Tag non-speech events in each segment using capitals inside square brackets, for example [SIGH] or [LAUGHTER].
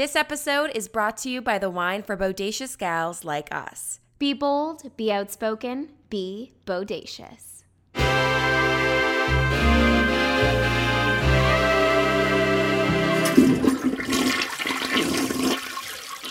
This episode is brought to you by the wine for bodacious gals like us. Be bold, be outspoken, be bodacious.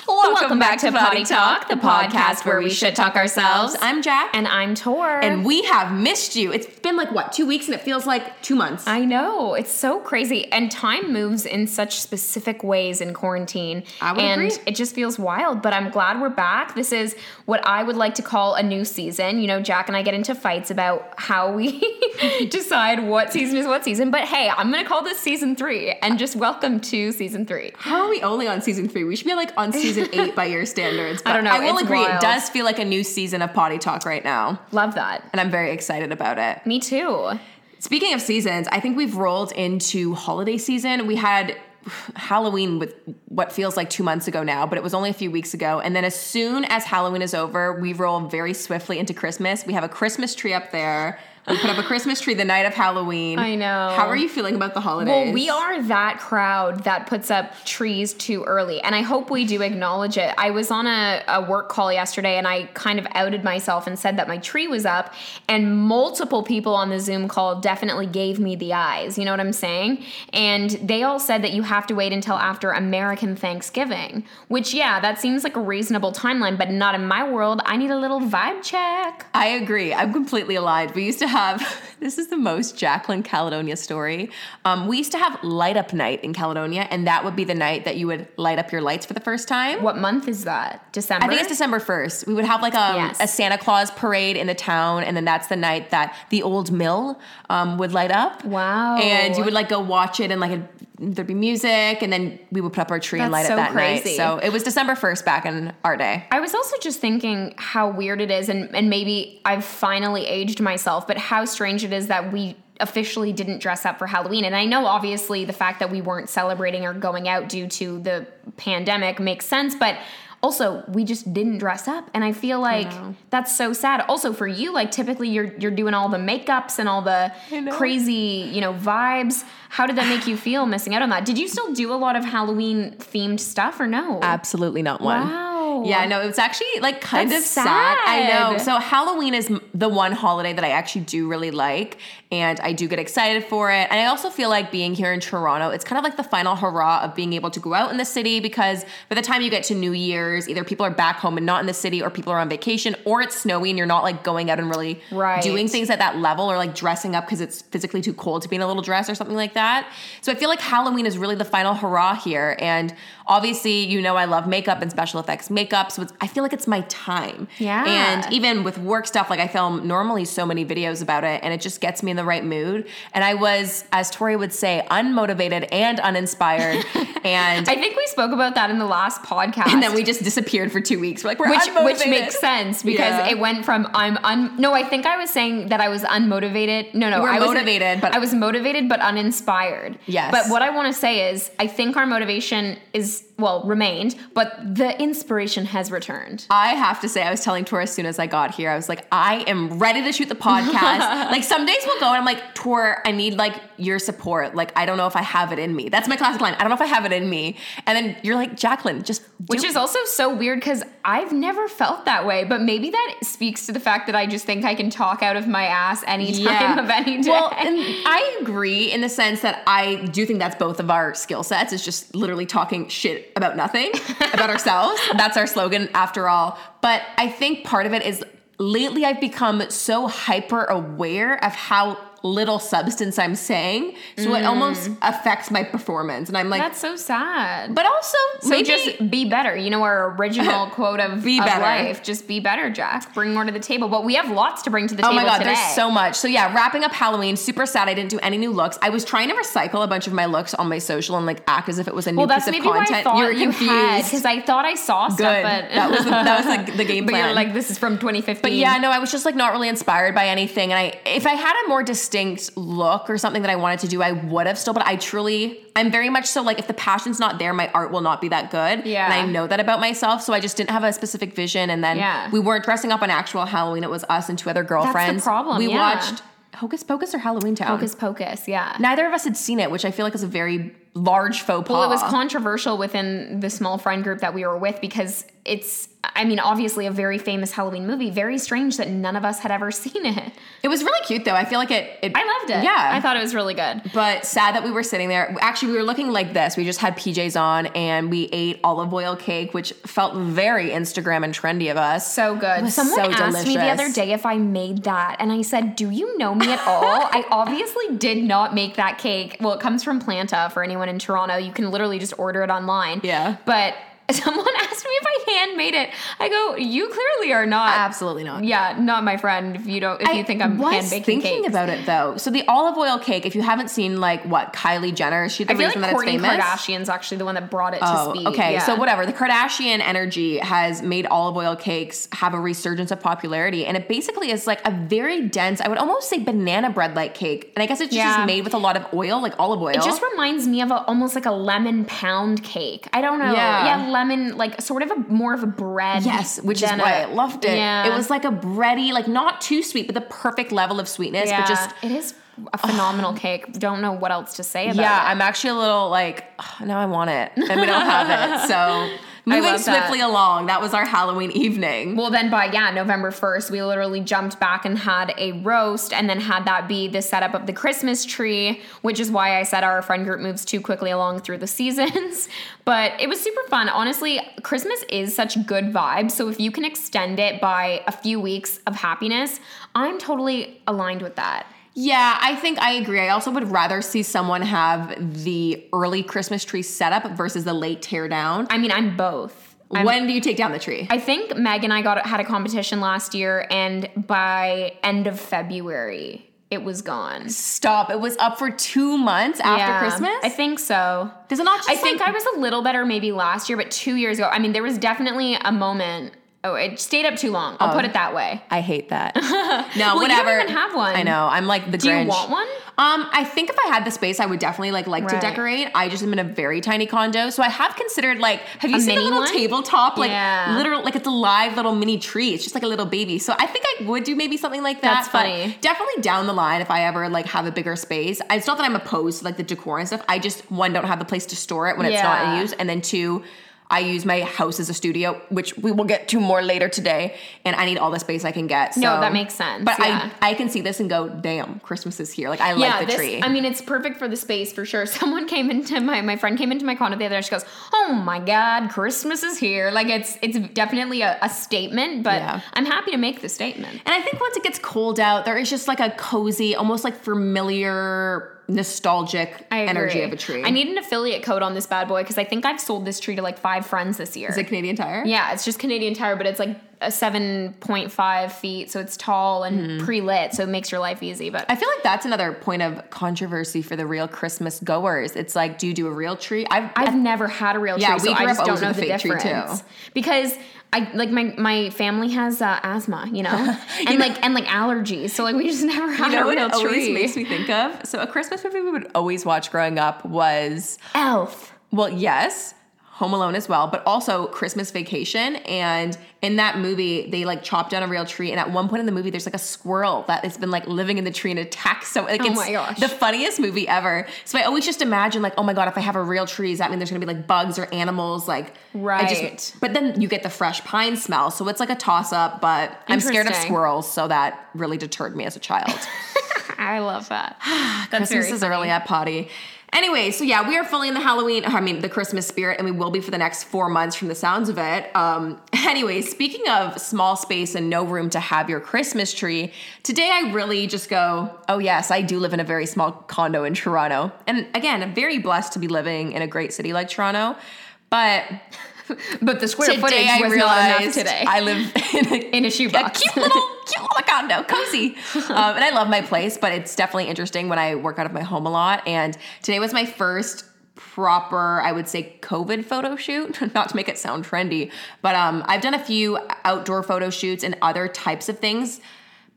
Welcome, back, to Potty Talk, the podcast where we shit talk ourselves. I'm Jack. And I'm Tor. and we have missed you. It's been like, what, two weeks? And it feels like two months. I know it's so crazy, and time moves in such specific ways in quarantine. I would and agree. it just feels wild. But I'm glad we're back. This is what I would like to call a new season. You know, Jack and I get into fights about how we [LAUGHS] decide what season is what season. But hey, I'm gonna call this season three, and just welcome to season three. How are we only on season three? We should be like on season [LAUGHS] eight by your standards. I don't know, I will agree. wild. It does feel like a new season of Potty Talk right now. Love that. And I'm very excited about it. Me too. Speaking of seasons, I think we've rolled into holiday season. We had Halloween with what feels like two months ago now, but it was only a few weeks ago. And then as soon as Halloween is over, we roll very swiftly into Christmas. We have a Christmas tree up there. We put up a Christmas tree the night of Halloween. I know. How are you feeling about the holidays? Well, we are that crowd that puts up trees too early, and I hope we do acknowledge it. I was on a, a work call yesterday and I kind of outed myself and said that my tree was up, and multiple people on the Zoom call definitely gave me the eyes. You know what I'm saying? And they all said that you have to wait until after American Thanksgiving, which, yeah, that seems like a reasonable timeline, but not in my world. I need a little vibe check. I agree. I'm completely aligned. We used to have [LAUGHS] this is the most Jacqueline Caledonia story. Um, we used to have light up night in Caledonia, and that would be the night that you would light up your lights for the first time. What month is that? December? I think it's December 1st. We would have like a, Yes. a Santa Claus parade in the town, and then that's the night that the old mill um, would light up. Wow. And you would like go watch it, and like there'd be music, and then we would put up our tree and light That's it so that night. So it was December 1st back in our day. I was also just thinking how weird it is, and, and maybe I've finally aged myself, but how strange it is that we officially didn't dress up for Halloween. And I know obviously the fact that we weren't celebrating or going out due to the pandemic makes sense, but also we just didn't dress up and i feel like that's so sad also for you like typically you're you're doing all the makeups and all the crazy you know vibes how did that make you feel missing out on that did you still do a lot of halloween themed stuff or no Absolutely not one. Wow. Yeah, no, it was actually like kind That's of sad. I know. So Halloween is the one holiday that I actually do really like, and I do get excited for it. And I also feel like being here in Toronto, it's kind of like the final hurrah of being able to go out in the city because by the time you get to New Year's, either people are back home and not in the city, or people are on vacation, or it's snowy and you're not like going out and really Right. doing things at that level or like dressing up because it's physically too cold to be in a little dress or something like that. So I feel like Halloween is really the final hurrah here. And obviously, you know, I love makeup and special effects makeup. So it's, I feel like it's my time. Yeah. And even with work stuff, like I film normally so many videos about it and it just gets me in the right mood. And I was, as Tori would say, unmotivated and uninspired. [LAUGHS] and I think we spoke about that in the last podcast. and then we just disappeared for two weeks. We're like, we're which which makes sense because Yeah. it went from I'm un no I think I was saying that I was unmotivated no no I was motivated, but- I was motivated but uninspired Yes. but what I want to say is I think our motivation is well remained but the inspiration has returned I have to say, I was telling Tor as soon as I got here, I was like, I am ready to shoot the podcast. [LAUGHS] like some days we'll go and I'm like, Tor, I need like your support. Like I don't know if I have it in me. That's my classic line. I don't know if I have it in me. And then you're like, Jacqueline, just which is also so weird because I've never felt that way but maybe that speaks to the fact that I just think I can talk out of my ass anytime of any day Well, and I agree in the sense that I do think that's both of our skill sets. It's just literally talking shit about nothing, [LAUGHS] about ourselves. That's our slogan after all. But I think part of it is lately I've become so hyper aware of how little substance I'm saying. So it almost mm. affects my performance. And I'm like, that's so sad but also So maybe just be better. You know our original [LAUGHS] quote of, Be of better. life. Just be better, Jack. Bring more to the table. But we have lots to bring to the Oh table Oh my god, today. there's so much. So yeah, wrapping up Halloween, super sad I didn't do any new looks. I was trying to recycle a bunch of my looks on my social and like act as if it was a new well, piece of maybe why I content. thought You're you confused. because I thought I saw stuff, Good. but That was the- that was the- the [LAUGHS] game But you're plan. like, this is from 2015. But yeah, no, I was just like not really inspired by anything. And I, if I had a more distinct look or something that I wanted to do, I would have still. But I truly, I'm very much so like if the passion's not there, my art will not be that good. Yeah. and I know that about myself. So I just didn't have a specific vision. And then Yeah. we weren't dressing up on actual Halloween. It was us and two other girlfriends. problem, We yeah. watched Hocus Pocus or Halloween Town. Hocus Pocus, yeah. Neither of us had seen it, which I feel like is a very large faux pas. Well, it was controversial within the small friend group that we were with because it's, I mean, obviously a very famous Halloween movie. Very strange that none of us had ever [LAUGHS] seen it. It was really cute though. I feel like it. it I loved it. Yeah, I thought it was really good. But sad that we were sitting there. Actually, we were looking like this. We just had PJs on and we ate olive oil cake, which felt very Instagram and trendy of us. So good. Someone so asked me the other day if I made that, and I said, "Do you know me at all?" [LAUGHS] I obviously did not make that cake. Well, it comes from Planta. For anyone in Toronto, you can literally just order it online. Yeah. But [LAUGHS] someone asked me if I handmade it. I go, "You clearly are not." Absolutely not. Yeah, not my friend. If you don't, if you think I'm hand baking thinking cakes. about it though. So the olive oil cake, if you haven't seen like what Kylie Jenner, she's the I feel reason like that it's Kourtney famous. Kardashian's actually the one that brought it Oh, to speed. okay. Yeah. So whatever. The Kardashian energy has made olive oil cakes have a resurgence of popularity, and it basically is like a very dense. I would almost say banana bread like cake, and I guess it's Yeah. just made with a lot of oil, like olive oil. It just reminds me of a, almost like a lemon pound cake. I don't know. Yeah. Yeah, lemon, like sort of a more of a bread. Yes, which is why a- I loved it. Yeah. It was like a bready, like not too sweet, but the perfect level of sweetness. yeah, But just it is a phenomenal cake. Don't know what else to say about yeah, it. Yeah, I'm actually a little like "Ugh, now I want it, and we don't have it. [LAUGHS] So moving love that. swiftly along, that was our Halloween evening. Well, then by yeah, November 1st, we literally jumped back and had a roast and then had that be the setup of the Christmas tree, which is why I said our friend group moves too quickly along through the [LAUGHS] seasons. But it was super fun. Honestly, Christmas is such good vibes. So if you can extend it by a few weeks of happiness, I'm totally aligned with that. Yeah, I think I agree. I also would rather see someone have the early Christmas tree setup versus the late tear down. I mean, I'm both. I'm- when do you take down the tree? I think Meg and I got had a competition last year, and by end of February, it was gone. Stop. It was up for two months after Yeah, Christmas. I think so. Does it not? Just I think I was a little better maybe last year, but two years ago, I mean, there was definitely a moment. Oh, it stayed up too long. I'll put it that way. I hate that. [LAUGHS] no, Well, you don't whatever. even have one. I know. I'm like the Do Grinch. you want one? Um, I think if I had the space, I would definitely like like to decorate. I just am in a very tiny condo, so I have considered like, have you A seen the mini little one? tabletop, like Yeah. literal, like it's a live little mini tree. It's just like a little baby. So I think I would do maybe something like that. That's funny. Definitely down the line, if I ever like have a bigger space. It's not that I'm opposed to like the decor and stuff. I just one don't have the place to store it when it's not in use, and then two. I use my house as a studio, which we will get to more later today, and I need all the space I can get. No, that makes sense, But yeah. I I can see this and go, damn, Christmas is here. Like I yeah, like the this, tree. I mean, it's perfect for the space for sure. [LAUGHS] Someone came into my my friend came into my condo the other day. She goes, "Oh my god, Christmas is here!" Like it's it's definitely a, a statement, but Yeah. I'm happy to make the statement. And I think once it gets cold out, there is just like a cozy, almost like familiar, nostalgic energy of a tree. I need an affiliate code on this bad boy because I think I've sold this tree to like five friends this year. is it Canadian Tire? Yeah, it's just Canadian Tire, but it's like a seven point five feet, so it's tall and Mm-hmm. pre lit, so it makes your life easy. But I feel like that's another point of controversy for the real Christmas goers. It's like, do you do a real tree? I've, I've never had a real tree, Yeah, so we I just don't know the a fake tree, too. difference. Because I like my my family has uh, asthma, you know, [LAUGHS] and like and like allergies, so like we just [LAUGHS] never had you know a what real always tree. makes me think of? So a Christmas movie we would always watch growing up was Elf. Well, yes, Home Alone as well, but also Christmas Vacation. And in that movie, they like chop down a real tree. And at one point in the movie, there's like a squirrel that has been like living in the tree and attacks so like Oh it's my gosh. the funniest movie ever. So I always just imagine like, oh my god, if I have a real tree, does that mean there's gonna be like bugs or animals? Like I Right. just, but then you get the fresh pine smell, so it's like a toss up. But I'm scared of squirrels, so that really deterred me as a child. [LAUGHS] I love that. [SIGHS] That's Christmas is funny. early at potty. Anyway, so yeah, we are fully in the Halloween, I mean, the Christmas spirit, and we will be for the next four months from the sounds of it. Um, [LAUGHS] anyway, speaking of small space and no room to have your Christmas tree, today I really just go, oh, yes, I do live in a very small condo in Toronto. And again, I'm very blessed to be living in a great city like Toronto. But [LAUGHS] [LAUGHS] But the square footage I was not enough today. I live [LAUGHS] in a, In a shoebox. cute little, cute little condo, cozy. [LAUGHS] Um, and I love my place, but it's definitely interesting when I work out of my home a lot. And today was my first proper, I would say, COVID photo shoot. Not to make it sound trendy, but um, I've done a few outdoor photo shoots and other types of things.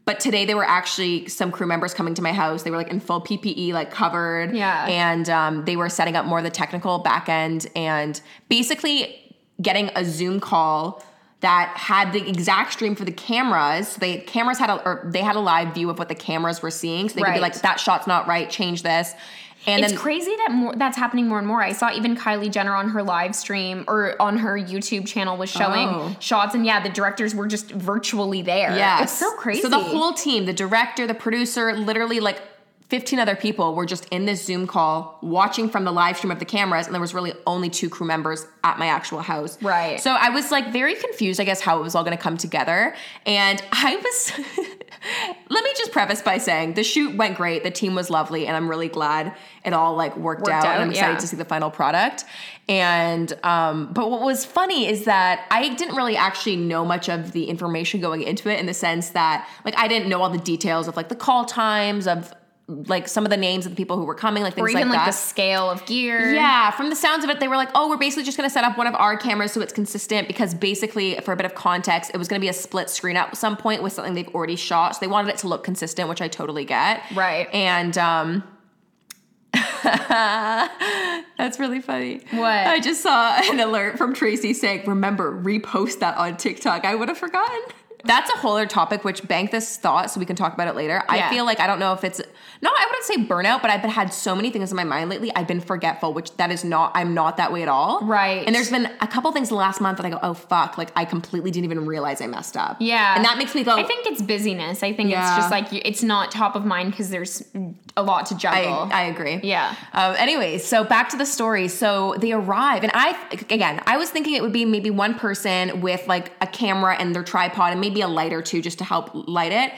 But today they were actually some crew members coming to my house. They were like in full PPE, like covered. Yeah. And um, they were setting up more of the technical back end and basically getting a Zoom call that had the exact stream for the cameras. They cameras had a or they had a live view of what the cameras were seeing. So they could be like, that shot's not right, change this. And it's then crazy that more that's happening more and more. I saw even Kylie Jenner on her live stream or on her YouTube channel was showing Oh. shots, and yeah, the directors were just virtually there. Yeah, it's so crazy. So the whole team, the director, the producer, literally like 15 other people were just in this Zoom call watching from the live stream of the cameras, and there was really only two crew members at my actual house. Right. So I was like very confused, I guess, how it was all gonna come together. And I was [LAUGHS] let me just preface by saying the shoot went great, the team was lovely, and I'm really glad it all like worked, Worked out, out, and I'm excited yeah. to see the final product. And um, but what was funny is that I didn't really actually know much of the information going into it in the sense that like I didn't know all the details of like the call times of like some of the names of the people who were coming, like things or even like like, that. the scale of gear. Yeah, from the sounds of it, they were like, oh, we're basically just gonna set up one of our cameras so it's consistent because basically, for a bit of context, it was gonna be a split screen at some point with something they've already shot. So they wanted it to look consistent, which I totally get. Right. And um [LAUGHS] that's really funny. What? I just saw an alert from Tracy saying, remember, repost that on TikTok. I would have forgotten. That's a whole other topic, which bank this thought so we can talk about it later. I feel like I don't know if it's no, I wouldn't say burnout, but I've been had so many things in my mind lately. I've been forgetful, which that is not. I'm not that way at all. Right. And there's been a couple things the last month that I go, oh fuck, like I completely didn't even realize I messed up. Yeah. And that makes me go. I think it's busyness. I think it's just like you- it's not top of mind because there's a lot to juggle. I, I agree. Yeah. Um, anyways, so back to the story. So they arrive, and I again, I was thinking it would be maybe one person with like a camera and their tripod, and maybe a light or two just to help light it.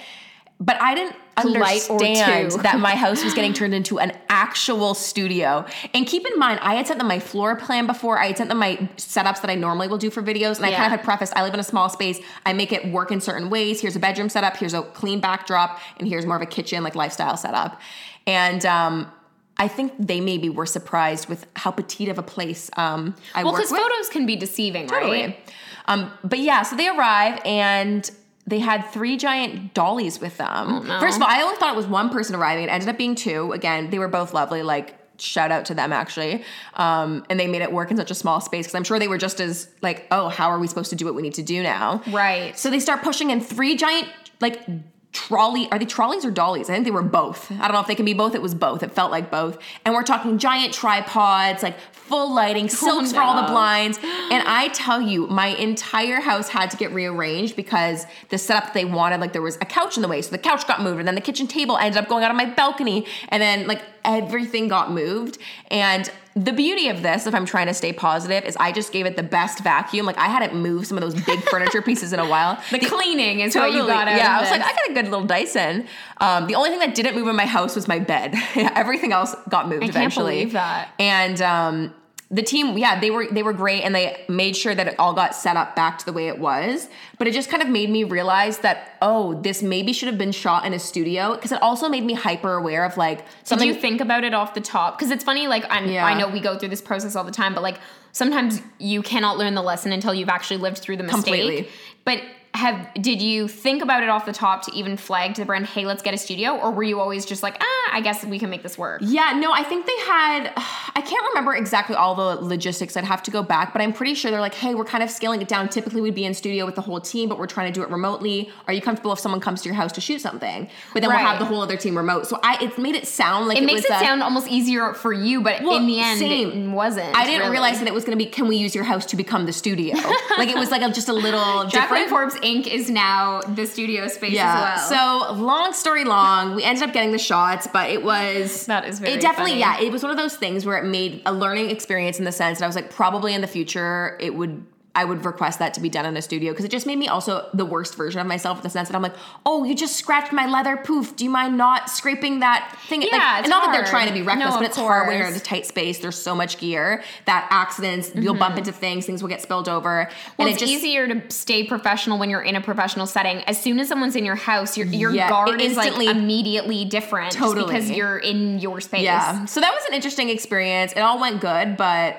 But I didn't understand that my house was [LAUGHS] getting turned into an actual studio. And keep in mind, I had sent them my floor plan before. I had sent them my setups that I normally will do for videos, and I kind of had prefaced, I live in a small space. I make it work in certain ways. Here's a bedroom setup. Here's a clean backdrop, and here's more of a kitchen, like lifestyle setup. And um, I think they maybe were surprised with how petite of a place um, I well, work because photos can be deceiving, right? Totally. Um, but yeah, so they arrive and they had three giant dollies with them. no. First of all, I only thought it was one person arriving. It ended up being two. Again, they were both lovely. Like shout out to them actually. Um, and they made it work in such a small space because I'm sure they were just as like, oh, how are we supposed to do what we need to do now? Right. So they start pushing in three giant like trolley are they trolleys or dollies? I think they were both. I don't know if they can be both. It was both. It felt like both. And we're talking giant tripods, like full lighting, oh, silks for all the blinds. And [GASPS] I tell you, my entire house had to get rearranged because the setup they wanted, like there was a couch in the way. So the couch got moved, and then the kitchen table ended up going out on my balcony, and then like everything got moved. And the beauty of this, if I'm trying to stay positive, is I just gave it the best vacuum. Like I hadn't moved some of those big furniture [LAUGHS] pieces in a while. The cleaning is what you got out Yeah, I was like. I got a good little Dyson. Um, the only thing that didn't move in my house was my bed. [LAUGHS] Everything else got moved I can't eventually. believe that. And um, the team, yeah, they were they were great, and they made sure that it all got set up back to the way it was. But it just kind of made me realize that oh, this maybe should have been shot in a studio because it also made me hyper aware of like Did something. you think about it off the top? Because it's funny, like I'm, Yeah. I know we go through this process all the time, but like sometimes you cannot learn the lesson until you've actually lived through the mistake. Completely. But have did you think about it off the top to even flag to the brand, hey, let's get a studio, or were you always just like, ah, I guess we can make this work? Yeah, no, I think they had, [SIGHS] I can't remember exactly all the logistics. I'd have to go back, but I'm pretty sure they're like, hey, we're kind of scaling it down. Typically, we'd be in studio with the whole team, but we're trying to do it remotely. Are you comfortable if someone comes to your house to shoot something? But then we'll have the whole other team remote. So I, it made it sound like It, it, makes it a- sound almost easier for you, but Well, in the end, same. it wasn't. I didn't really. realize that it was going to be, can we use your house to become the studio? [LAUGHS] like it was like a, just a little Jacqueline different. Forbes Inc. is now the studio space Yeah. as well. So long story long, we ended up getting the shots, but it was [LAUGHS] That is very It definitely, funny. yeah. It was one of those things where it made a learning experience in the sense that I was like, probably in the future, it would. I would request that to be done in a studio because it just made me also the worst version of myself in the sense that I'm like, oh, you just scratched my leather poof. Do you mind not scraping that thing? like, Yeah, it's and not that they're trying to be reckless, No, but it's hard when you're in a tight space. There's so much gear that accidents, you'll bump mm-hmm. into things, things will get spilled over. Well, and it's it just, easier to stay professional when you're in a professional setting. As soon as someone's in your house, your your Yeah, guard is like instantly- immediately different Totally. because you're in your space. Yeah. So that was an interesting experience. It all went good, but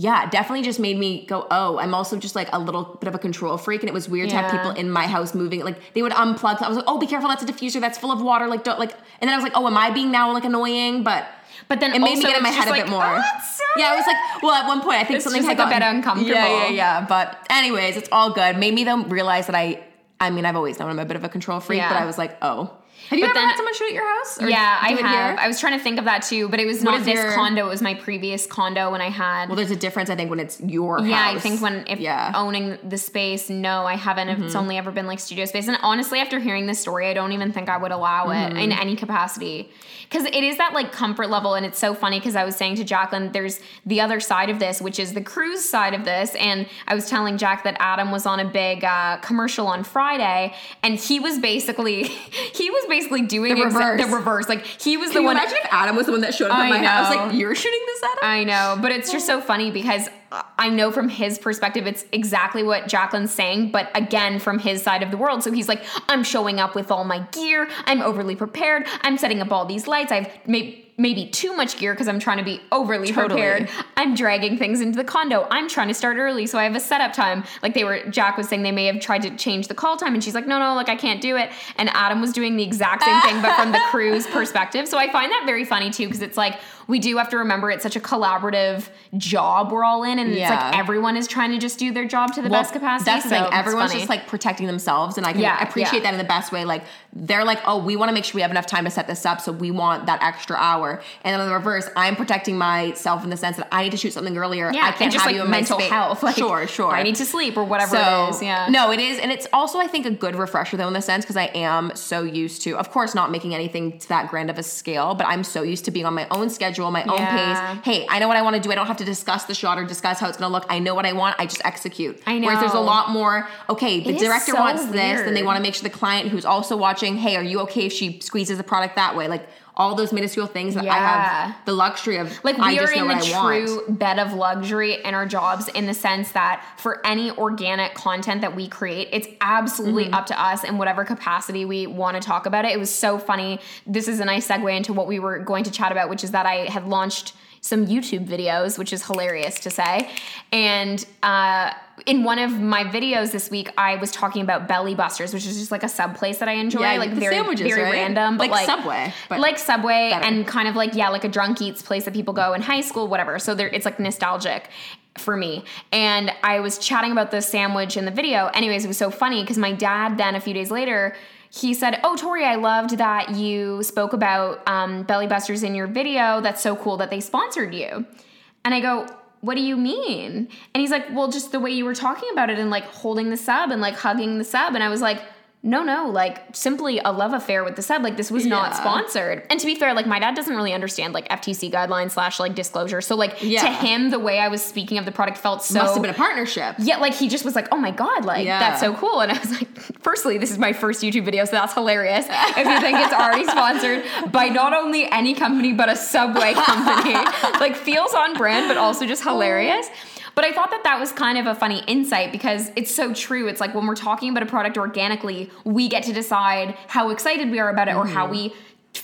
yeah, definitely just made me go, oh, I'm also just like a little bit of a control freak. And it was weird to have people in my house moving. Like they would unplug. I was like, oh, be careful. That's a diffuser. That's full of water. Like, don't like, and then I was like, oh, am I being now like annoying? But But then it made me get in my head just a bit more. "Oh, so yeah, I was like, well, at one point, I think It's something like, a bit uncomfortable. Yeah, yeah, yeah. But anyways, it's all good. Made me though realize that I, I mean, I've always known I'm a bit of a control freak, Yeah. but I was like, oh, Have you But ever then- had someone shoot at your house? Yeah, I have. here? I was trying to think of that too, but it was What not this your- condo. It was my previous condo when I had. well, there's a difference, I think, when it's your yeah, house. I think when if yeah. owning the space, no, I haven't. It's only ever been like studio space. And honestly, after hearing this story, I don't even think I would allow it in any capacity. Because it is that like comfort level, and it's so funny because I was saying to Jacqueline, there's the other side of this, which is the crew's side of this. And I was telling Jack that Adam was on a big uh, commercial on Friday, and he was basically [LAUGHS] he was basically doing The exa- reverse. the reverse. Like he was Can the one. imagine if Adam was the one that showed up I at my house? know. Like, you're shooting this, Adam? I know, but it's just so [LAUGHS] funny because I know from his perspective, it's exactly what Jacqueline's saying, but again, from his side of the world. So he's like, I'm showing up with all my gear. I'm overly prepared. I'm setting up all these lights. I've made maybe too much gear because I'm trying to be overly Totally. prepared. I'm dragging things into the condo. I'm trying to start early, so I have a setup time. Like they were, Jack was saying they may have tried to change the call time, and she's like, no, no, like I can't do it. And Adam was doing the exact same thing, but from the [LAUGHS] crew's perspective. So I find that very funny too, because it's like we do have to remember it's such a collaborative job we're all in, and it's like everyone is trying to just do their job to the Well, best capacity. That's the thing. Everyone's funny. just like protecting themselves, and I can Yeah, appreciate yeah. that in the best way. Like they're like, oh, we want to make sure we have enough time to set this up, so we want that extra hour. And then in the reverse, I'm protecting myself in the sense that I need to shoot something earlier. yeah, I can't just have like you in mental health. Like, sure, sure. I need to sleep or whatever so, it is. Yeah. No, it is. And it's also, I think, a good refresher, though, in the sense, because I am so used to, of course, not making anything to that grand of a scale, but I'm so used to being on my own schedule, my own Yeah. pace. Hey, I know what I want to do. I don't have to discuss the shot or discuss how it's going to look. I know what I want. I just execute. I Whereas there's a lot more, okay, the It director so wants this, then they want to make sure the client who's also watching, hey, are you okay if she squeezes the product that way? Like, all those minuscule things that I have the luxury of. Like we are in the I want. true bed of luxury in our jobs in the sense that for any organic content that we create, it's absolutely Mm-hmm. up to us in whatever capacity we want to talk about it. It was so funny. This is a nice segue into what we were going to chat about, which is that I had launched some YouTube videos, which is hilarious to say. And uh, in one of my videos this week, I was talking about Belly Busters, which is just like a sub place that I enjoy, Yeah, like very sandwiches, very right? random, but Like like, Subway, but like Subway, better. and kind of like yeah, like a drunk eats place that people go in high school, whatever. So there, it's like nostalgic for me. And I was chatting about the sandwich in the video. Anyways, it was so funny because my dad then a few days later. He said, "Oh, Tori, I loved that you spoke about um, Belly Busters in your video. That's so cool that they sponsored you." And I go, "What do you mean?" And he's like, "Well, just the way you were talking about it and like holding the sub and like hugging the sub." And I was like, "No, no, like simply a love affair with the sub. Like this was not sponsored." And to be fair, like my dad doesn't really understand like FTC guidelines slash like disclosure. So like Yeah. to him, the way I was speaking of the product felt so Must have been a partnership. yeah, like he just was like, "Oh my god, like Yeah. that's so cool." And I was like, "Firstly, this is my first YouTube video, so that's hilarious. If you think it's already [LAUGHS] sponsored by not only any company but a Subway company, [LAUGHS] like feels on brand, but also just hilarious." But I thought that that was kind of a funny insight because it's so true. It's like when we're talking about a product organically, we get to decide how excited we are about it or how mm-hmm. we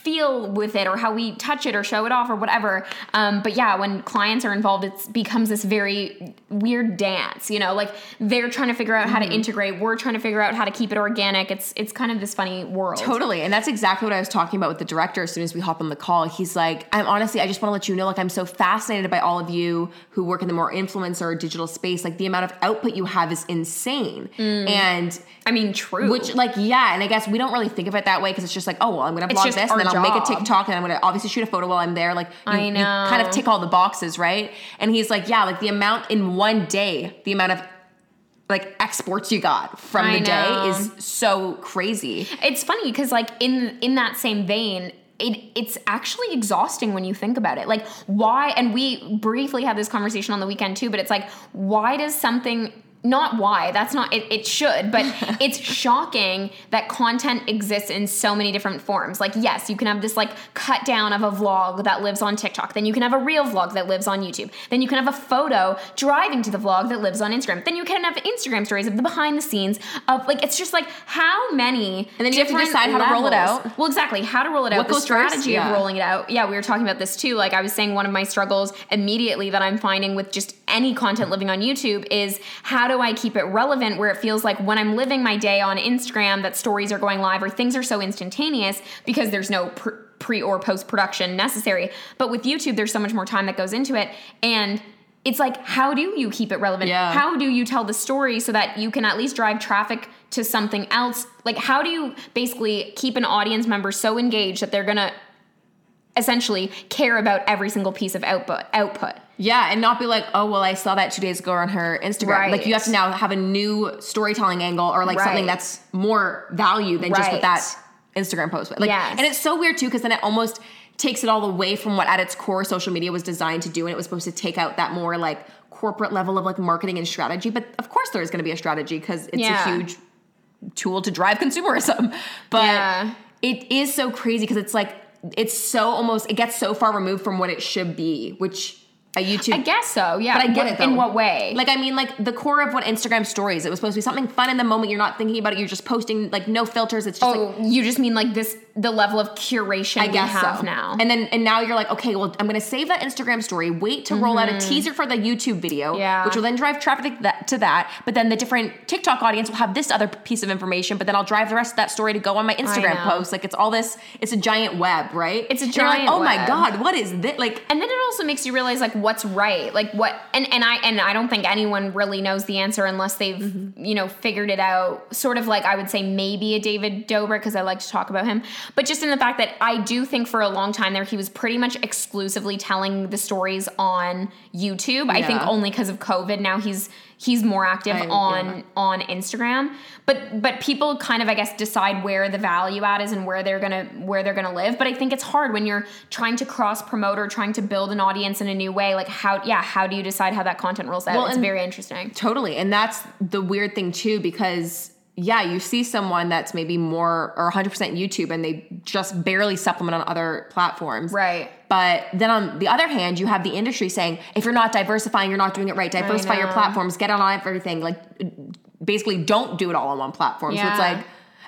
feel with it or how we touch it or show it off or whatever. Um, but yeah, when clients are involved, it becomes this very weird dance. You know, like they're trying to figure out how to integrate. We're trying to figure out how to keep it organic. It's it's kind of this funny world. Totally. And that's exactly what I was talking about with the director as soon as we hop on the call. He's like, I'm honestly, I just want to let you know, like, I'm so fascinated by all of you who work in the more influencer or digital space. Like, the amount of output you have is insane. Mm. And I mean, true. which, like, yeah. And I guess we don't really think of it that way because it's just like, oh, well, I'm going to It's vlog this and then I'll make a. TikTok and I'm going to obviously shoot a photo while I'm there. Like, you, I you kind of tick all the boxes, right? And he's like, yeah, like the amount in one day, the amount of like exports you got from I the know. day is so crazy. it's funny because like in in that same vein it, it's actually exhausting when you think about it. Like, why? And we briefly had this conversation on the weekend too, but it's like, why does something not why that's not it, it should but [LAUGHS] it's shocking that content exists in so many different forms. Like yes you can have this like cut down of a vlog that lives on tiktok. Then you can have a real vlog that lives on youtube. Then you can have a photo driving to the vlog that lives on instagram. Then you can have instagram stories of the behind the scenes of like it's just like how many And then you have to decide how to roll it out. well exactly how to roll it out What the goes first? strategy Yeah. of rolling it out. Yeah we were talking about this too. Like i was saying one of my struggles immediately that i'm finding with just any content living on youtube is how do i keep it relevant where it feels like when i'm living my day on instagram that stories are going live or things are so instantaneous because there's no pre or post production necessary. But with youtube there's so much more time that goes into it. And it's like how do you keep it relevant? Yeah. how do you tell the story so that you can at least drive traffic to something else? Like how do you basically keep an audience member so engaged that they're gonna essentially care about every single piece of output output Yeah, and not be like, oh well, I saw that two days ago on her Instagram. Like you have to now have a new storytelling angle or like something that's more value than just what that Instagram post was. Like, Yes. and it's so weird too because then it almost takes it all away from what at its core social media was designed to do, and it was supposed to take out that more like corporate level of like marketing and strategy. But of course, there is going to be a strategy because it's Yeah. a huge tool to drive consumerism. But Yeah. it is so crazy because it's like it's so almost it gets so far removed from what it should be, which a YouTube i guess so yeah but I get What- it though. in what way Like I mean, like the core of what Instagram stories. It was supposed to be something fun in the moment. You're not thinking about it. You're just posting like no filters. It's just like oh you just mean like this the level of curation I guess we have so. now And then and now you're like, okay, well, I'm gonna save that Instagram story. Wait to roll out a teaser for the YouTube video, Mm-hmm. Yeah. which will then drive traffic to that, to that. But then the different TikTok audience will have this other piece of information. But then I'll drive the rest of that story to go on my Instagram post. Like it's all this. It's a giant web, right? It's a you're like, giant oh my god, what is this? Like and then it also makes you realize like what's right like what and and i and i don't think anyone really knows the answer unless they've Mm-hmm. you know figured it out sort of like i would say maybe a david dobrik because i like to talk about him but just in the fact that i do think for a long time there he was pretty much exclusively telling the stories on youtube i think only because of covid. Now he's he's more active I- on yeah. on instagram. But but people kind of i guess decide where the value add is and where they're gonna where they're gonna live. But i think it's hard when you're trying to cross promote or trying to build an audience in a new way. Like how yeah how do you decide how that content rolls out? Well, it's very interesting. Totally. And that's the weird thing too, because yeah, you see someone that's maybe more or 100% YouTube and they just barely supplement on other platforms. right But then on the other hand, you have the industry saying, if you're not diversifying, you're not doing it right. Diversify your platforms, get on everything. Like basically don't do it all on one platform. So it's like,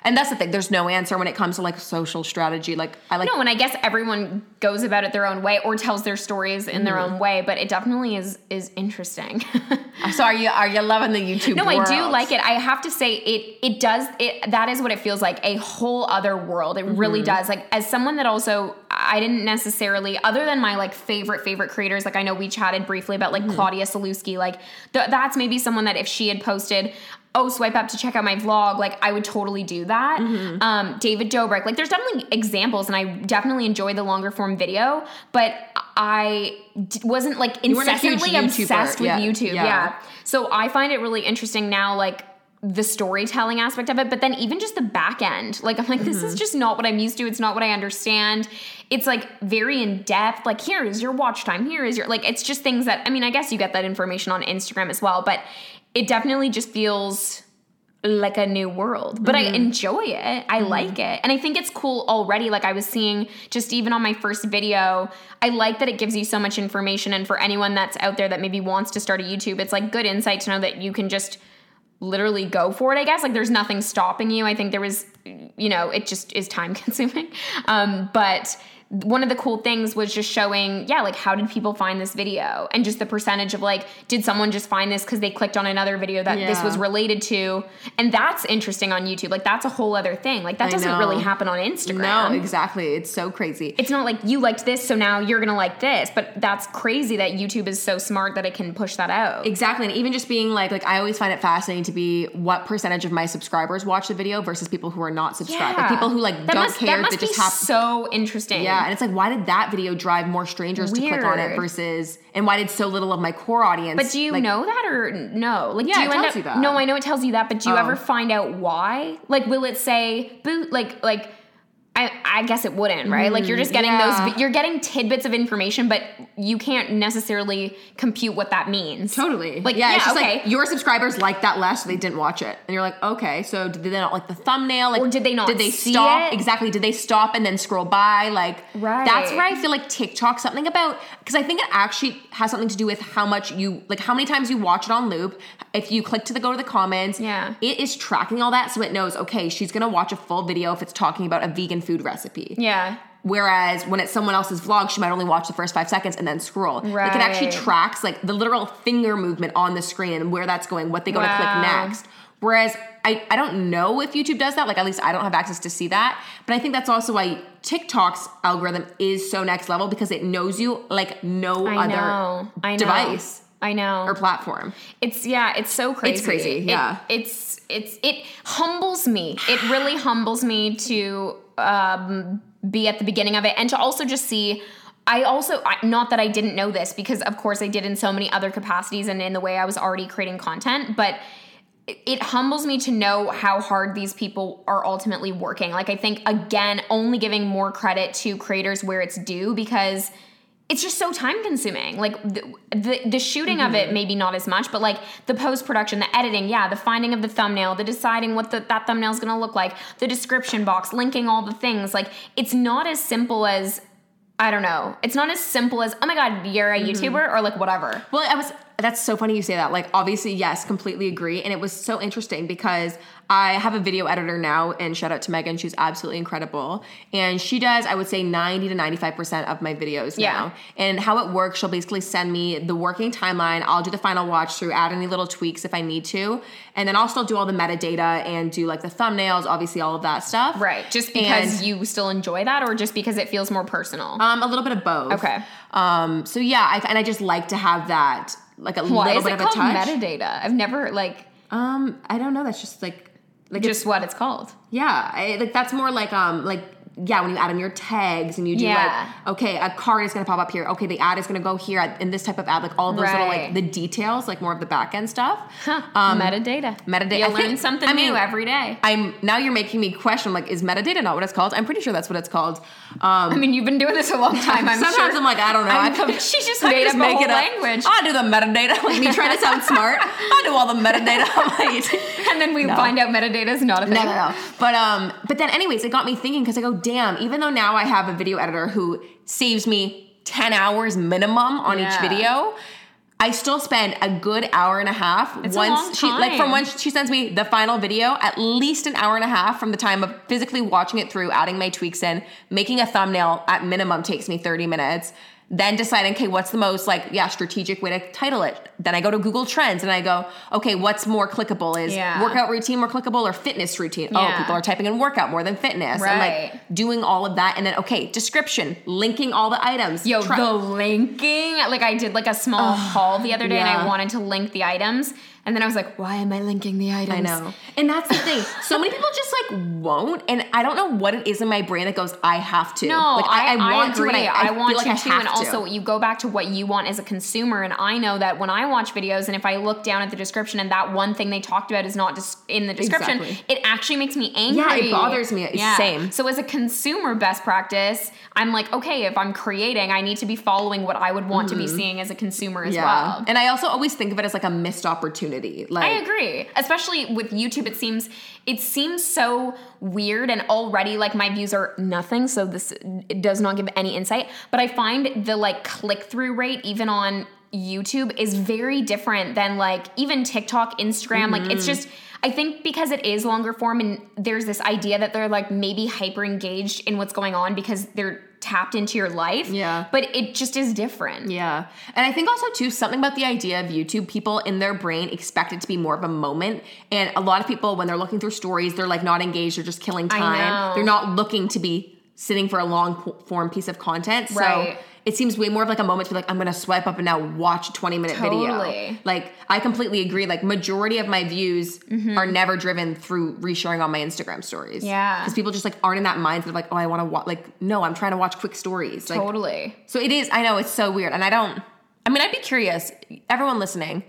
and that's the thing, there's no answer when it comes to like social strategy. Like I like no and i guess everyone goes about it their own way or tells their stories in their Mm-hmm. own way but it definitely is is interesting [LAUGHS] so are you are you loving the YouTube? No, I do like it. I have to say it it does it that is what it feels like, a whole other world. It really Mm-hmm. does. Like as someone that also I didn't necessarily other than my like favorite favorite creators, like I know we chatted briefly about Mm-hmm. like Claudia Sulewski, like th- that's maybe someone that if she had posted Oh, swipe up to check out my vlog. Like, I would totally do that. Mm-hmm. Um, David Dobrik. Like, there's definitely examples, and I definitely enjoy the longer form video, but I d- wasn't like weren't a huge incessantly obsessed with Yeah. YouTube. Yeah. yeah. So I find it really interesting now, like the storytelling aspect of it, but then even just the back end. Like, I'm like, this Mm-hmm. is just not what I'm used to. It's not what I understand. It's like very in depth. Like, here is your watch time. Here is your, like, it's just things that, I mean, I guess you get that information on Instagram as well, but it definitely just feels like a new world but Mm-hmm. i enjoy it. I like it. And i think it's cool already. Like i was seeing just even on my first video i like that it gives you so much information. And for anyone that's out there that maybe wants to start a youtube it's like good insight to know that you can just literally go for it i guess. Like there's nothing stopping you. I think there was you know it just is time [LAUGHS] consuming. Um, but one of the cool things was just showing yeah like how did people find this video and just the percentage of like did someone just find this because they clicked on another video that this was related to and that's interesting on youtube like that's a whole other thing like that I doesn't know. really happen on instagram No, exactly. It's so crazy. it's not like you liked this so now you're gonna like this but that's crazy that youtube is so smart that it can push that out Exactly. And even just being like, like I always find it fascinating to be what percentage of my subscribers watch the video versus people who are not subscribed. Like people who like that don't must, care that must that just be have so interesting Yeah, and it's like, why did that video drive more strangers to click on it versus, and why did so little of my core audience? But do you like, know that or no? Like, Yeah, do it you end tells up? you that. No, I know it tells you that, but do you Oh. ever find out why? Like, will it say boot? Like, like. I, I guess it wouldn't, right? like you're just getting Mm, yeah. those, you're getting tidbits of information, but you can't necessarily compute what that means. Totally. Like, yeah, yeah, it's just okay. like your subscribers like that less, so they didn't watch it, and you're like, okay, so did they not like the thumbnail? Like, Or did they not Did they see stop? it? Exactly. Did they stop and then scroll by? Like, Right. That's where I feel like TikTok something about because I think it actually has something to do with how much you like, how many times you watch it on loop. If you click to the go to the comments, Yeah. it is tracking all that, so it knows okay, she's gonna watch a full video if it's talking about a vegan food recipe. Yeah. Whereas when it's someone else's vlog, she might only watch the first five seconds and then scroll. Like it actually tracks like the literal finger movement on the screen and where that's going, what they go to click next. Whereas I, I don't know if YouTube does that. Like at least I don't have access to see that. But I think that's also why TikTok's algorithm is so next level because it knows you like no I other know. device. I know. or platform. It's yeah, it's so crazy. It's crazy, It- yeah. it's it's it humbles me. It really humbles me to um, be at the beginning of it and to also just see. I also not that I didn't know this because of course I did in so many other capacities and in the way I was already creating content, but it humbles me to know how hard these people are ultimately working. Like I think again, only giving more credit to creators where it's due because it's just so time consuming. Like the the, the shooting of it, mm-hmm. maybe not as much, but like the post production, the editing, yeah, the finding of the thumbnail, the deciding what the, that thumbnail is going to look like, the description box, linking all the things. Like it's not as simple as I don't know. It's not as simple as oh my god, you're a mm-hmm. YouTuber or like whatever. Well, I was. That's so funny you say that. Like, obviously, yes, completely agree. And it was so interesting because I have a video editor now, and shout out to Megan. She's absolutely incredible. And she does, I would say, 90 to 95% of my videos Yeah. now. And how it works, she'll basically send me the working timeline. I'll do the final watch through, add any little tweaks if I need to. And then I'll still do all the metadata and do like the thumbnails, obviously, all of that stuff. Right. Just because And- you still enjoy that or just because it feels more personal? Um, a little bit of both. Okay. Um, so yeah, I, and I just like to have that, like a Why little is bit it of a called touch. metadata? I've never like Um, I don't know. That's just like, like just what it's called. yeah, I, like that's more like um, like yeah, when you add in your tags and you do Yeah. like, okay, a card is gonna pop up here. Okay, the ad is gonna go here in this type of ad. Like all those little like the details, like more of the back end stuff. Huh. Um, metadata. metadata- You I learn think- something I new every day. I'm now you're making me question like, is metadata not what it's called? I'm pretty sure that's what it's called. Um, I mean, you've been doing this a long time. I'm sometimes sure. I'm like, I don't know. I'm I [LAUGHS] [LAUGHS] she just made up a whole it up. language. I do the metadata, [LAUGHS] like me trying to sound smart. I do all the metadata and then we find out metadata is not a thing. No, no, no. But um, but then anyways, it got me thinking because I go, damn. Even though now I have a video editor who saves me ten hours minimum on Yeah. each video. I still spend a good hour and a half It's a once long she like from when she sends me the final video, at least an hour and a half from the time of physically watching it through, adding my tweaks in, making a thumbnail at minimum takes me 30 minutes. Then deciding, okay, what's the most like, yeah, strategic way to title it? Then I go to Google Trends and I go, okay, what's more clickable? Is Yeah. workout routine more clickable or fitness routine? Oh, people are typing in workout more than fitness. And Right. like doing all of that. And then, okay, description, linking all the items. Yo, Try- the linking. Like I did like a small haul the other day and. I wanted to link the items. And then I was like, why am I linking the items? I know. And that's the thing. So many people just like won't. And I don't know what it is in my brain that goes, I have to. No, like, I, I, want agree. to. I, I, want like you I to, have and also you go back to what you want as a consumer. And I know that when I watch videos, and if I look down at the description, and that one thing they talked about is not just in the description, Exactly. it actually makes me angry. Yeah, it bothers me. It's same. So as a consumer, best practice, I'm like, okay, if I'm creating, I need to be following what I would want to be seeing as a consumer as Mm-hmm. Yeah. well. And I also always think of it as like a missed opportunity. Like I agree. Especially with YouTube, it seems it seems so weird and already like my views are nothing, so this it does not give any insight. But I find the like click through rate even on YouTube is very different than like even TikTok, Instagram. Like Mm-hmm. it's just I think because it is longer form and there's this idea that they're like maybe hyper engaged in what's going on because they're tapped into your life. Yeah. But it just is different. Yeah. And I think also too something about the idea of YouTube, people in their brain expect it to be more of a moment. And a lot of people when they're looking through stories, they're like not engaged, they're just killing time. They're not looking to be sitting for a long form piece of content. So Right. It seems way more of like a moment to be like, I'm gonna swipe up and now watch a 20 minute video. Like I completely agree. Like majority of my views are never driven through resharing on my Instagram stories. Mm-hmm. Yeah. Because people just like aren't in that mindset of like, oh, I wanna watch like, no, I'm trying to watch quick stories. Like Totally. so it is, I know it's so weird. And I don't, I mean, I'd be curious, everyone listening,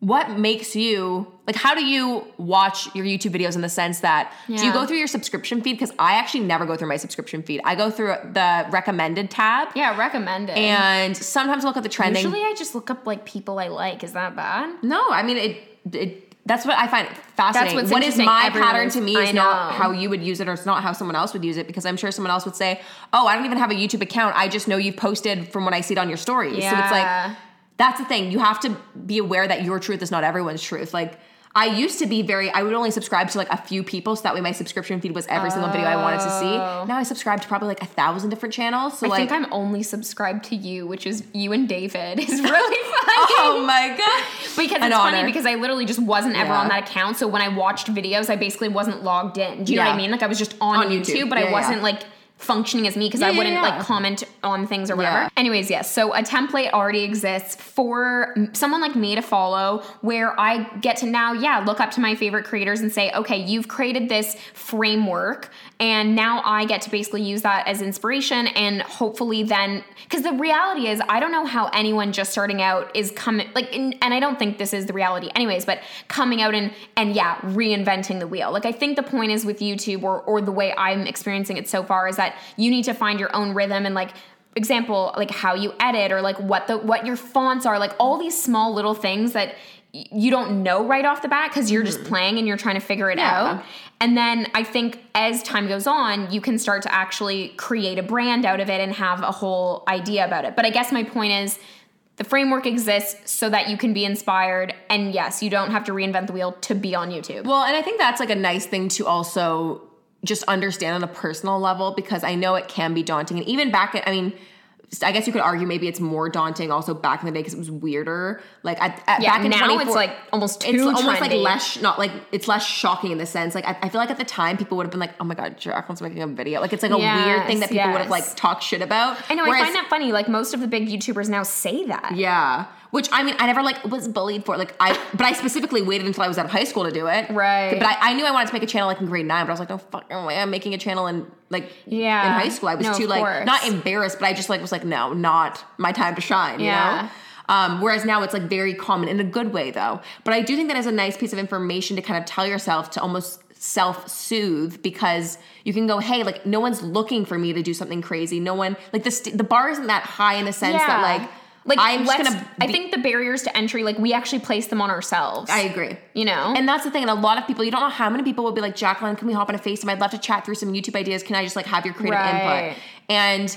what makes you, like, how do you watch your YouTube videos in the sense that, do you go through your subscription feed? Because I actually never go through my subscription feed. I go through the recommended tab. Yeah, recommended. And sometimes look at the trending. Usually I just look up like people I like. Is that bad? no, I mean, it, it, that's what I find fascinating. what's what is my Everyone pattern to me is not how you would use it or it's not how someone else would use it because I'm sure someone else would say, oh, I don't even have a YouTube account. I just know you've posted from when I see it on your stories. So it's like, that's the thing. You have to be aware that your truth is not everyone's truth. Like, I used to be very, I would only subscribe to like a few people so that way my subscription feed was every single video I wanted to see. Oh. Now I subscribe to probably like a thousand different channels. So Oh. I like, think I'm only subscribed to you, which is you and David. [LAUGHS] Is [LAUGHS] really funny. oh my God. Because An it's funny because I literally just wasn't ever Yeah. on that account. So when I watched videos, I basically wasn't logged in. Do you know what I mean? Like I was just on, On YouTube, YouTube. but Yeah, I wasn't like functioning as me because Yeah, I wouldn't yeah. like comment on things or whatever. Yeah. Anyways, yes. So a template already exists for someone like me to follow where I get to now, yeah, look up to my favorite creators and say, okay, you've created this framework. And now I get to basically use that as inspiration and hopefully then, because the reality is, I don't know how anyone just starting out is coming, like, and, and I don't think this is the reality anyways, but coming out and, and yeah, reinventing the wheel. Like, I think the point is with YouTube or, or the way I'm experiencing it so far is that you need to find your own rhythm and like, example like how you edit or like what the what your fonts are like all these small little things that y- you don't know right off the bat because you're just mm-hmm. playing and you're trying to figure it Yeah. out and then i think as time goes on you can start to actually create a brand out of it and have a whole idea about it. But i guess my point is the framework exists so that you can be inspired. And yes you don't have to reinvent the wheel to be on youtube. Well, and I think that's like a nice thing to also just understand on a personal level because I know it can be daunting. And even back at, I mean, I guess you could argue maybe it's more daunting also back in the day because it was weirder. Like at, at yeah back in now 24 it's like almost too it's almost like less not like it's less shocking in the sense like I, I feel like at the time people would have been like oh my god Jacqueline's making a video like it's like a weird thing that people would have like talked shit about I know. I find that funny. Like most of the big YouTubers now say that. yeah which I mean I never like was bullied for like I but I specifically waited until I was out of high school to do it Right. but I, I knew I wanted to make a channel like in grade nine but I was like no fucking way I'm making a channel in like Yeah. in high school I was No, too like course. not embarrassed but I just like was like no not my time to shine you Yeah. know um, whereas now it's like very common in a good way though. But I do think that is a nice piece of information to kind of tell yourself to almost self soothe because you can go, hey, like no one's looking for me to do something crazy. No one like the st- the bar isn't that high in the sense that like like I'm just gonna. I think the barriers to entry, like we actually place them on ourselves. I agree. you know, And that's the thing. And a lot of people, you don't know how many people will be like, Jacqueline, can we hop on a FaceTime? I'd love to chat through some YouTube ideas. Can I just like have your creative Right. input? And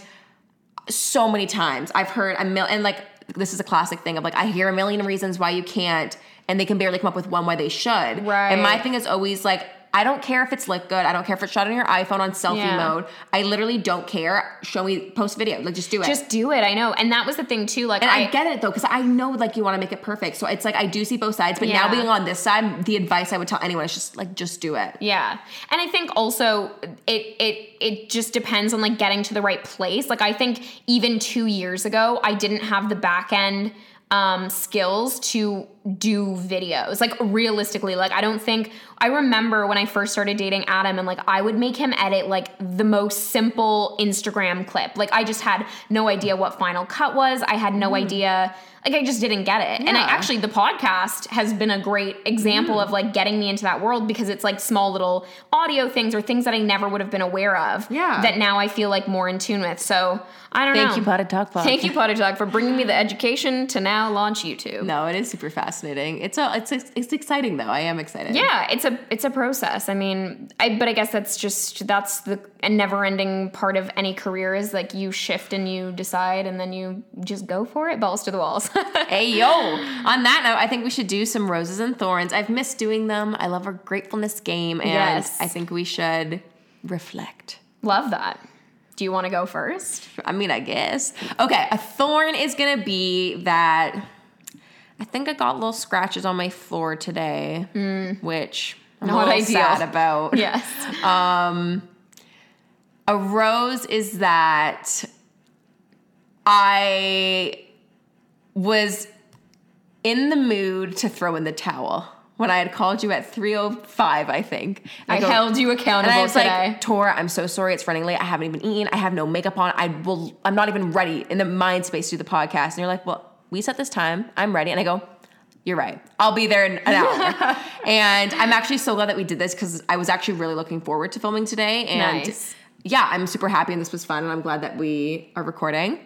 so many times I've heard a million, and like this is a classic thing of like, I hear a million reasons why you can't, and they can barely come up with one why they should. Right. And my thing is always like, I don't care if it's look good. I don't care if it's shot on your iPhone on selfie Yeah. mode. I literally don't care. Show me post video. Like just do it. just do it. I know, and that was the thing too. Like And I, I, get it though, because I know like you want to make it perfect. So it's like I do see both sides, but now being on this side, the advice I would tell anyone is just like just do it. Yeah. And I think also it it it just depends on like getting to the right place. Like I think even 2 years ago I didn't have the back end um skills to do videos. Like realistically, like I don't think I remember when I first started dating Adam and like I would make him edit like the most simple Instagram clip. Like I just had no idea what Final Cut was. I had no idea like I just didn't get it. And I actually the podcast has been a great example Mm. of like getting me into that world because it's like small little audio things or things that I never would have been aware of. Yeah. That now I feel like more in tune with. So I don't Thank know. Thank you, Potted Talk Pod. Thank you, Potted Talk, for bringing me the education to now launch YouTube. No, it is super fascinating. It's a, it's it's exciting though. I am excited. Yeah, it's a it's a process. I mean, I but I guess that's just that's the a never ending part of any career is like you shift and you decide and then you just go for it, balls to the walls. [LAUGHS] Hey yo. On that note, I think we should do some roses and thorns. I've missed doing them. I love our gratefulness game, and Yes. I think we should reflect. Love that. Do you want to go first? I mean, I guess. Okay, a thorn is gonna be that I think I got little scratches on my floor today, which I'm Not a ideal. sad about. [LAUGHS] Yes. Um, a rose is that I was in the mood to throw in the towel when I had called you at 305, I think. And I go- held you and accountable I was today. like, Tori, I'm so sorry. It's running late. I haven't even eaten. I have no makeup on. I will. I'm not even ready in the mind space to do the podcast. And you're like, well, we set this time. I'm ready. And I go, you're right. I'll be there in an hour. [LAUGHS] and I'm actually so glad that we did this because I was actually really looking forward to filming today. And Nice. yeah, I'm super happy and this was fun. And I'm glad that we are recording.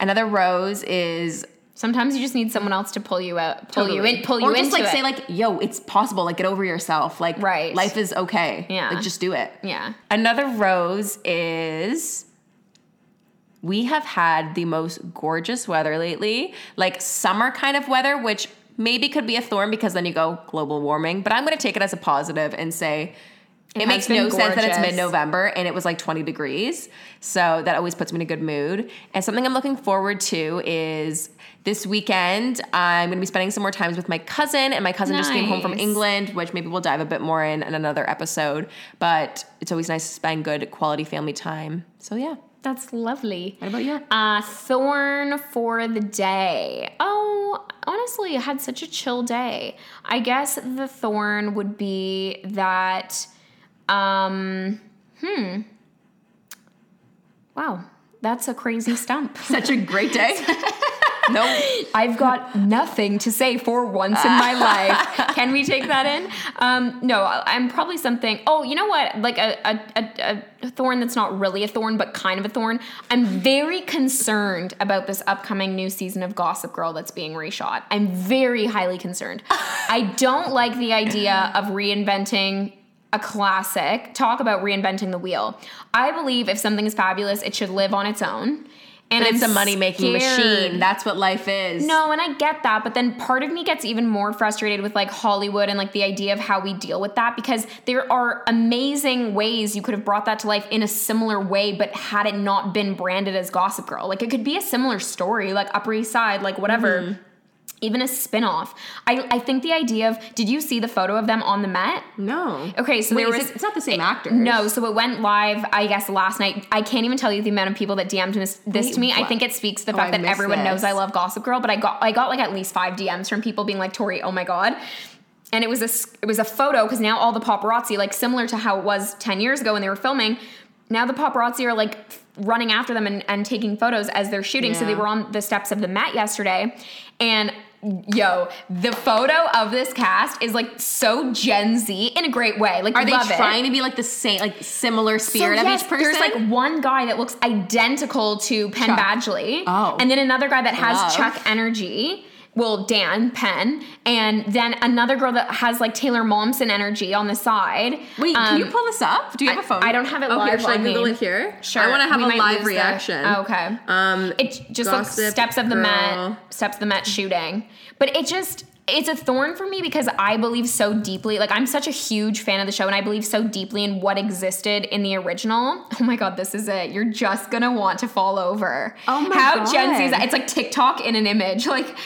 Another rose is Sometimes you just need someone else to pull you out, pull you in, pull you or into just like it. say like, yo, it's possible. Like get over yourself. Like Right. life is okay. Yeah. Like just do it. yeah. Another rose is we have had the most gorgeous weather lately, like summer kind of weather, which maybe could be a thorn because then you go global warming. But I'm going to take it as a positive and say It, has makes no sense that it's mid November and it was like 20 degrees. So that always puts me in a good mood. And something I'm looking forward to is this weekend, I'm going to be spending some more times with my cousin. And my cousin just came home from England, which maybe we'll dive a bit more in in another episode. But it's always nice to spend good quality family time. So yeah. That's lovely. What about you? Uh, thorn for the day. Oh, honestly, I had such a chill day. I guess the thorn would be that. Um, hmm. Wow, that's a crazy stump. Such a great day. [LAUGHS] no. I've got nothing to say for once in my [LAUGHS] life. Can we take that in? Um, no, I'm probably something. Oh, you know what? Like a, a, a, a thorn that's not really a thorn, but kind of a thorn. I'm very concerned about this upcoming new season of Gossip Girl that's being reshot. I'm very highly concerned. I don't like the idea of reinventing a classic. Talk about reinventing the wheel. I believe if something is fabulous, it should live on its own. And it's I'm a money making machine. That's what life is. No, and I get that, but then part of me gets even more frustrated with like Hollywood and like the idea of how we deal with that because there are amazing ways you could have brought that to life in a similar way, but had it not been branded as Gossip Girl. Like it could be a similar story, like Upper East Side, like whatever. Mm-hmm. Even a spin-off. I, I think the idea of did you see the photo of them on the Met? No. Okay, so Wait, there was it- it's not the same actors. no, so it went live, I guess, last night. I can't even tell you the amount of people that DM'd this, this Wait, to me. I think it speaks to the Oh, fact I that everyone knows. I love Gossip Girl, but I got I got like at least five DMs from people being like, Tori, oh my god. And it was a it was a photo because now all the paparazzi, like similar to how it was 10 years ago when they were filming, now the paparazzi are like running after them and, and taking photos as they're shooting. So they were on the steps of the Met yesterday. And yo, the photo of this cast is like so Gen Z in a great way. Like Are they love it. trying to be like the same, like similar spirit So, of yes, each person? There's like one guy that looks identical to Penn Chuck. Badgley. Oh. And then another guy that has Love. Chuck energy. Well, Dan Penn, and then another girl that has like Taylor Momsen energy on the side. Wait, Um, can you pull this up? Do you have a phone? I don't have it oh, Here, live should I Google it here? Sure. I want to have we a live reaction. Oh, okay. Um, It just looks steps of the Girl. Met, steps of the Met shooting. But it just it's a thorn for me because I believe so deeply. Like I'm such a huge fan of the show, and I believe so deeply in what existed in the original. [LAUGHS] Oh my god, this is it. You're just gonna want to fall over. Oh my How Gen Z is God. It's like TikTok in an image. [LAUGHS] Like,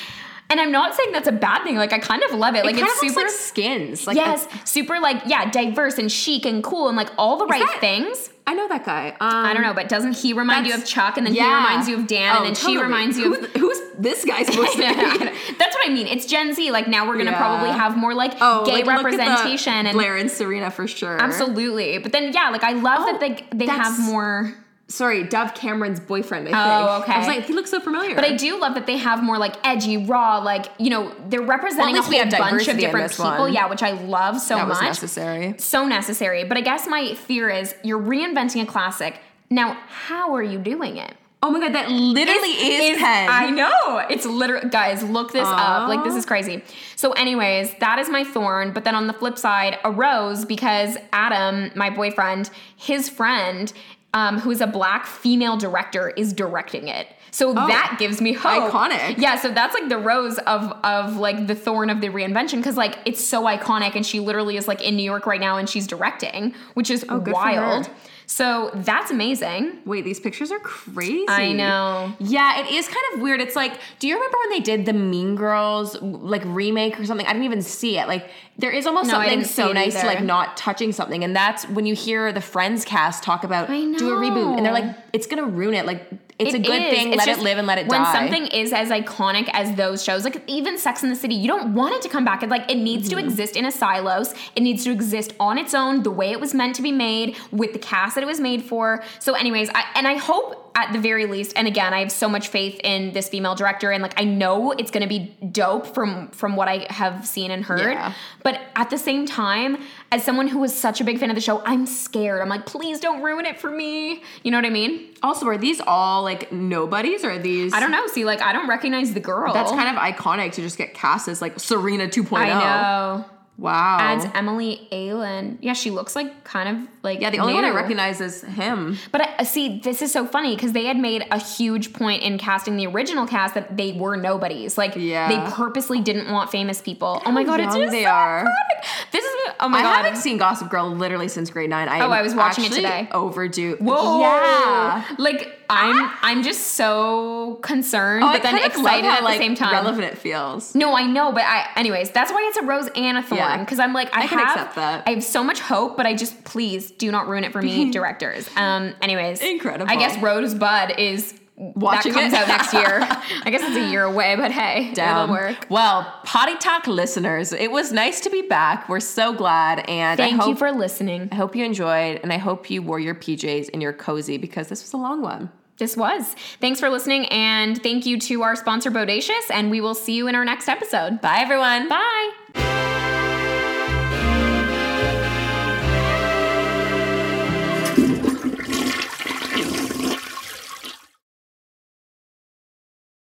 and I'm not saying that's a bad thing. Like I kind of love it. Like it it's super like skins. Like yes, super like yeah, diverse and chic and cool and like all the right that- things. I know that guy. Um, I don't know, but doesn't he remind you of Chuck, and then he reminds you of Dan, Oh, and then she reminds you of. Who's this guy supposed to be? [LAUGHS] That's what I mean. It's Gen Z. Like now we're gonna Yeah. probably have more like Oh, gay like, look at the representation and Blair and Serena for sure. absolutely. But then yeah, like I love Oh, that they they have more. Sorry, Dove Cameron's boyfriend. I think. Oh, okay. I was like, he looks so familiar. But I do love that they have more like edgy, raw, like you know they're representing least a we whole have bunch of different people. one. Yeah, which I love so that was much. necessary. so necessary. But I guess my fear is you're reinventing a classic. Now, how are you doing it? Oh my god, that literally is, Is- Penn. I know. It's literally guys, look this up. Like this is crazy. So anyways, that is my thorn, but then on the flip side, a rose because Adam, my boyfriend, his friend, um, who's a black female director is directing it. So that gives me hope. Iconic. Yeah, so that's like the rose of of like the thorn of the reinvention cuz like it's so iconic and she literally is like in New York right now and she's directing, which is Oh, wild. So that's amazing. Wait, these pictures are crazy. I know. Yeah, it is kind of weird. It's like, do you remember when they did the Mean Girls like remake or something? I didn't even see it. Like, there is almost No, something so nice to like not touching something, and that's when you hear the Friends cast talk about do a reboot, and they're like, it's gonna ruin it. Like, it's a good is. thing. It's let it live and let it when die. When something is as iconic as those shows, like even Sex in the City, you don't want it to come back. It like it needs Mm-hmm. to exist in a silos. It needs to exist on its own, the way it was meant to be made, with the cast that it was made for. So, anyways, I, and I hope at the very least, and again, I have so much faith in this female director, and like I know it's going to be dope from from what I have seen and heard. Yeah. But at the same time, as someone who was such a big fan of the show, I'm scared. I'm like, please don't ruin it for me. You know what I mean? also, are these all like nobodies or are these? I don't know. See, like I don't recognize the girl. That's kind of iconic to just get cast as like Serena 2.0. I know. Wow. Adds Emily Aylan. Yeah, she looks like kind of like yeah, the only one I recognize is him. But I, see, this is so funny because they had made a huge point in casting the original cast that they were nobodies. Like Yeah. they purposely didn't want famous people. oh my god, it's just they so are. iconic. This is Oh my I god. I haven't seen Gossip Girl literally since grade nine. I Oh, I was watching it today. Overdue. Whoa. Yeah. Like I'm I'm just so concerned, Oh, but then I kind of excited how, at like, the same time. Relevant it feels. No, I know, but I anyways, that's why it's a rose and a thorn. Yeah. Because I'm like, I, I can have accept that. I have so much hope, but I just please do not ruin it for me, [LAUGHS] directors. Um anyways. Incredible. I guess Rosebud is Watching that comes it. out next year. [LAUGHS] I guess it's a year away, but hey, Down. it'll work. Well, Potty Talk listeners, it was nice to be back. We're so glad, and Thank I hope you for listening. I hope you enjoyed, and I hope you wore your PJs and your cozy because this was a long one. This was. Thanks for listening, and thank you to our sponsor, Bodacious, and we will see you in our next episode. Bye, everyone. Bye.